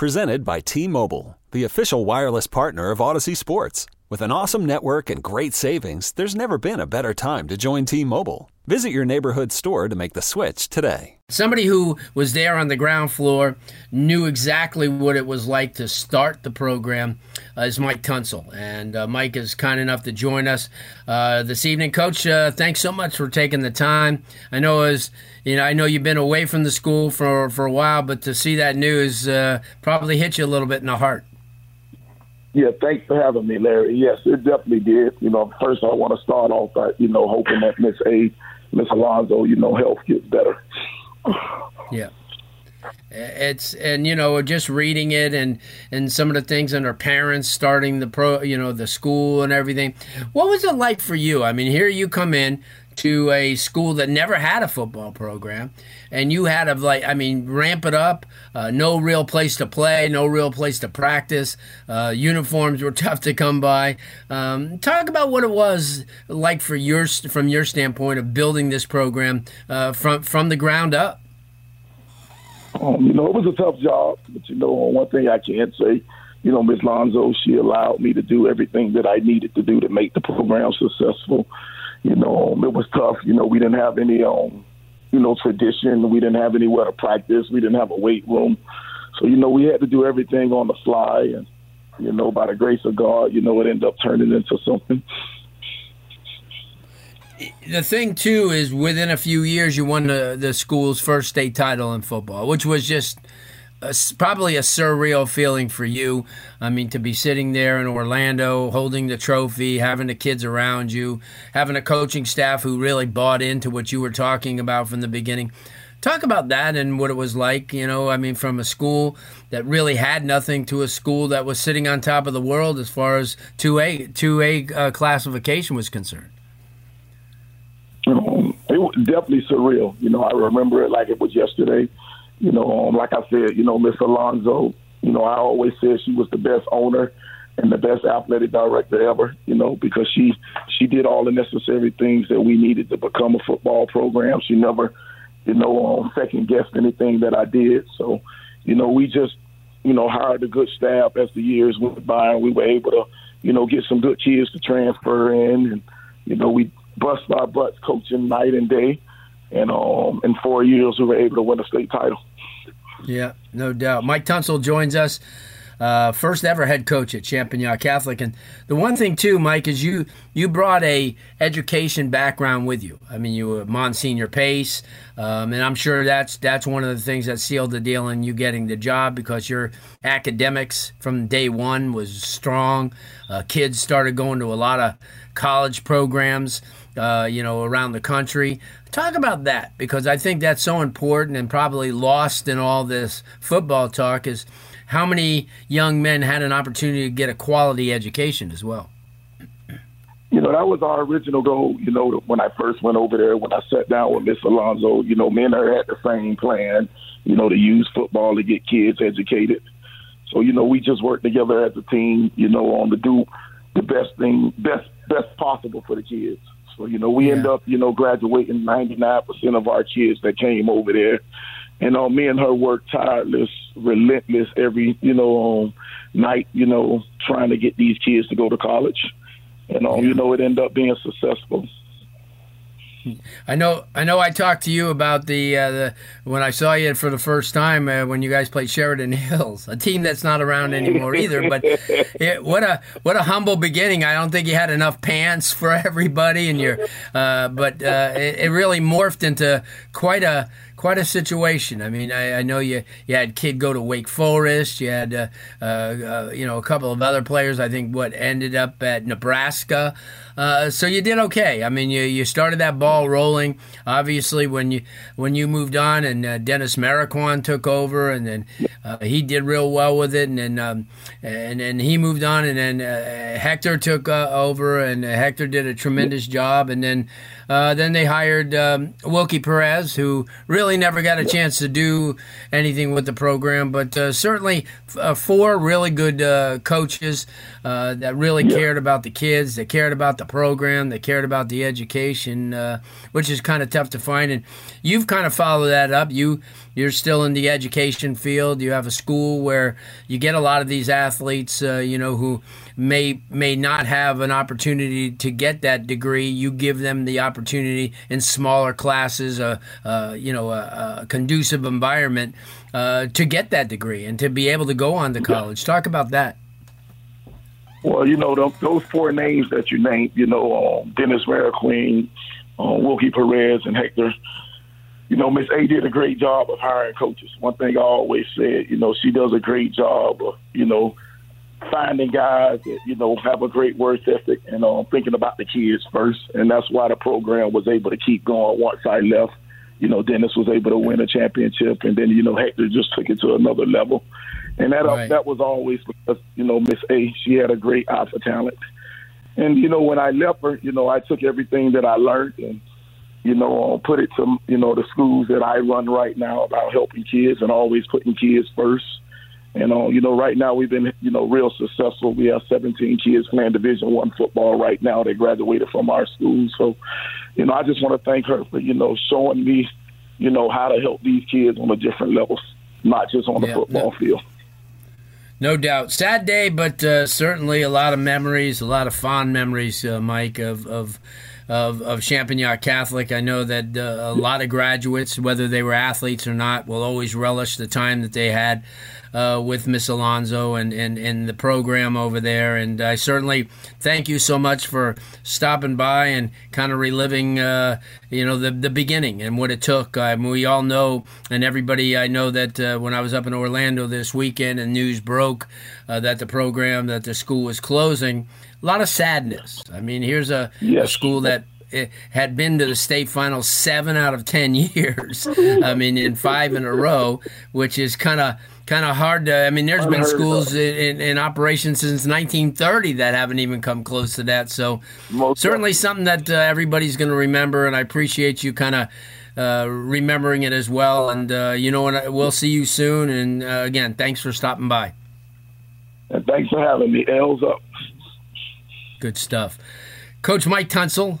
Presented by T Mobile, the official wireless partner of Audacy Sports. With an awesome network and great savings, there's never been a better time to join T Mobile. Visit your neighborhood store to make the switch today. Somebody who was there on the ground floor knew exactly what it was like to start the program uh, is Mike Tunsil. And uh, Mike is kind enough to join us uh, this evening. Coach, uh, thanks so much for taking the time. I know as you know, I know you've been away from the school for, for a while, but to see that news uh, probably hit you a little bit in the heart. Yeah, thanks for having me, Larry. Yes, it definitely did. You know, first I want to start off by, you know, hoping that Miss A Miss Alonzo, you know, health gets better. Yeah. It's and you know just reading it and and some of the things and her parents starting the pro you know the school and everything. What was it like for you? I mean, here you come in to a school that never had a football program, and you had to like, I mean, ramp it up. Uh, no real place to play, no real place to practice. Uh, uniforms were tough to come by. Um, talk about what it was like for your from your standpoint of building this program uh, from from the ground up. Um, you know, it was a tough job, but you know, one thing I can't say, you know, Ms. Lonzo, she allowed me to do everything that I needed to do to make the program successful you know, it was tough. You know, we didn't have any, um, you know, tradition. We didn't have anywhere to practice. We didn't have a weight room. So, you know, we had to do everything on the fly. And, you know, by the grace of God, you know, it ended up turning into something. The thing, too, is within a few years, you won the, the school's first state title in football, which was just – a, probably a surreal feeling for you. I mean, to be sitting there in Orlando, holding the trophy, having the kids around you, having a coaching staff who really bought into what you were talking about from the beginning. Talk about that and what it was like, you know, I mean, from a school that really had nothing to a school that was sitting on top of the world as far as 2A, 2A uh, classification was concerned. Um, it was definitely surreal. You know, I remember it like it was yesterday. You know, um, like I said, you know, Miss Alonzo, you know, I always said she was the best owner and the best athletic director ever, you know, because she she did all the necessary things that we needed to become a football program. She never, you know, um, second guessed anything that I did. So, you know, we just, you know, hired a good staff as the years went by, and we were able to, you know, get some good kids to transfer in, and you know, we bust our butts coaching night and day, and um, in four years we were able to win a state title. Yeah, no doubt. Mike Tunsil joins us. Uh, first ever head coach at Champagnat Catholic, and the one thing too, Mike, is you you brought a education background with you. I mean, you were Monsignor Pace, um, and I'm sure that's that's one of the things that sealed the deal in you getting the job because your academics from day one was strong. Uh, kids started going to a lot of college programs, uh, you know, around the country. Talk about that because I think that's so important and probably lost in all this football talk is how many young men had an opportunity to get a quality education as well. You know, that was our original goal. You know, when I first went over there, when I sat down with Miss Alonso, you know, me and her had the same plan, you know, to use football to get kids educated. So, you know, we just worked together as a team, you know, on to do the best thing, best best possible for the kids. So, you know, we yeah. end up, you know, graduating 99% of our kids that came over there. And uh, me and her worked tireless, relentless every, you know, um, night, you know, trying to get these kids to go to college. And, um, yeah. you know, it ended up being successful. I know. I know. I talked to you about the, uh, the when I saw you for the first time uh, when you guys played Sheridan Hills, a team that's not around anymore either. But it, what a what a humble beginning. I don't think you had enough pants for everybody, and you're. Uh, but uh, it, it really morphed into quite a quite a situation. I mean, I, I, know you you had kid go to Wake Forest. You had uh, uh, uh, you know a couple of other players. I think what ended up at Nebraska. Uh, so you did okay. I mean, you, you started that ball rolling. Obviously, when you when you moved on and uh, Dennis Marroquin took over, and then uh, he did real well with it, and then um, and then he moved on, and then Hector took over, and Hector did a tremendous job, and then then they hired um, Wilkie Perez, who really really never got a chance to do anything with the program, but uh, certainly uh, four really good uh, coaches uh, that really yeah. cared about the kids, that cared about the program, that cared about the education, uh, which is kind of tough to find. And you've kind of followed that up. You you're still in the education field. You have a school where you get a lot of these athletes, uh, you know, who may may not have an opportunity to get that degree. You give them the opportunity in smaller classes, a you know a, conducive environment uh, to get that degree and to be able to go on to college. Talk about that. Well, you know those four names that you named, you know, um, Dennis Marroquin, um, Wilkie Perez, and Hector you know, Miss A did a great job of hiring coaches. One thing I always said, you know, she does a great job of, you know, finding guys that you know have a great work ethic and um, thinking about the kids first, and that's why the program was able to keep going once I left. You know, Dennis was able to win a championship, and then you know Hector just took it to another level, and that right. that was always because you know Miss A she had a great eye for talent, and you know when I left her, you know I took everything that I learned and you know, uh, put it to you know the schools that I run right now about helping kids and always putting kids first. And uh, you know, right now we've been you know real successful. We have 17 kids playing Division One football right now. They graduated from our school, so you know I just want to thank her for you know showing me you know how to help these kids on a different level, not just on the yeah, football no, field. No doubt, sad day, but uh, certainly a lot of memories, a lot of fond memories, uh, Mike, of of of, of Champagnat Catholic. I know that uh, a lot of graduates, whether they were athletes or not, will always relish the time that they had uh, with Miss Alonso and, and, and the program over there. And I certainly thank you so much for stopping by and kind of reliving, uh, you know, the, the beginning and what it took. I mean, we all know, and everybody I know that uh, when I was up in Orlando this weekend and news broke uh, that the program, that the school was closing – a lot of sadness. I mean, here's a, yes. a school that eh, had been to the state finals seven out of ten years. I mean, in five in a row, which is kind of kind of hard to. I mean, there's been schools in, in, operation since 1930 that haven't even come close to that. So Most certainly something that uh, everybody's going to remember, and I appreciate you kind of. Uh, remembering it as well, and uh, you know, and we'll see you soon. And uh, again, thanks for stopping by. And thanks for having me. L's up. Good stuff. Coach Mike Tunsil.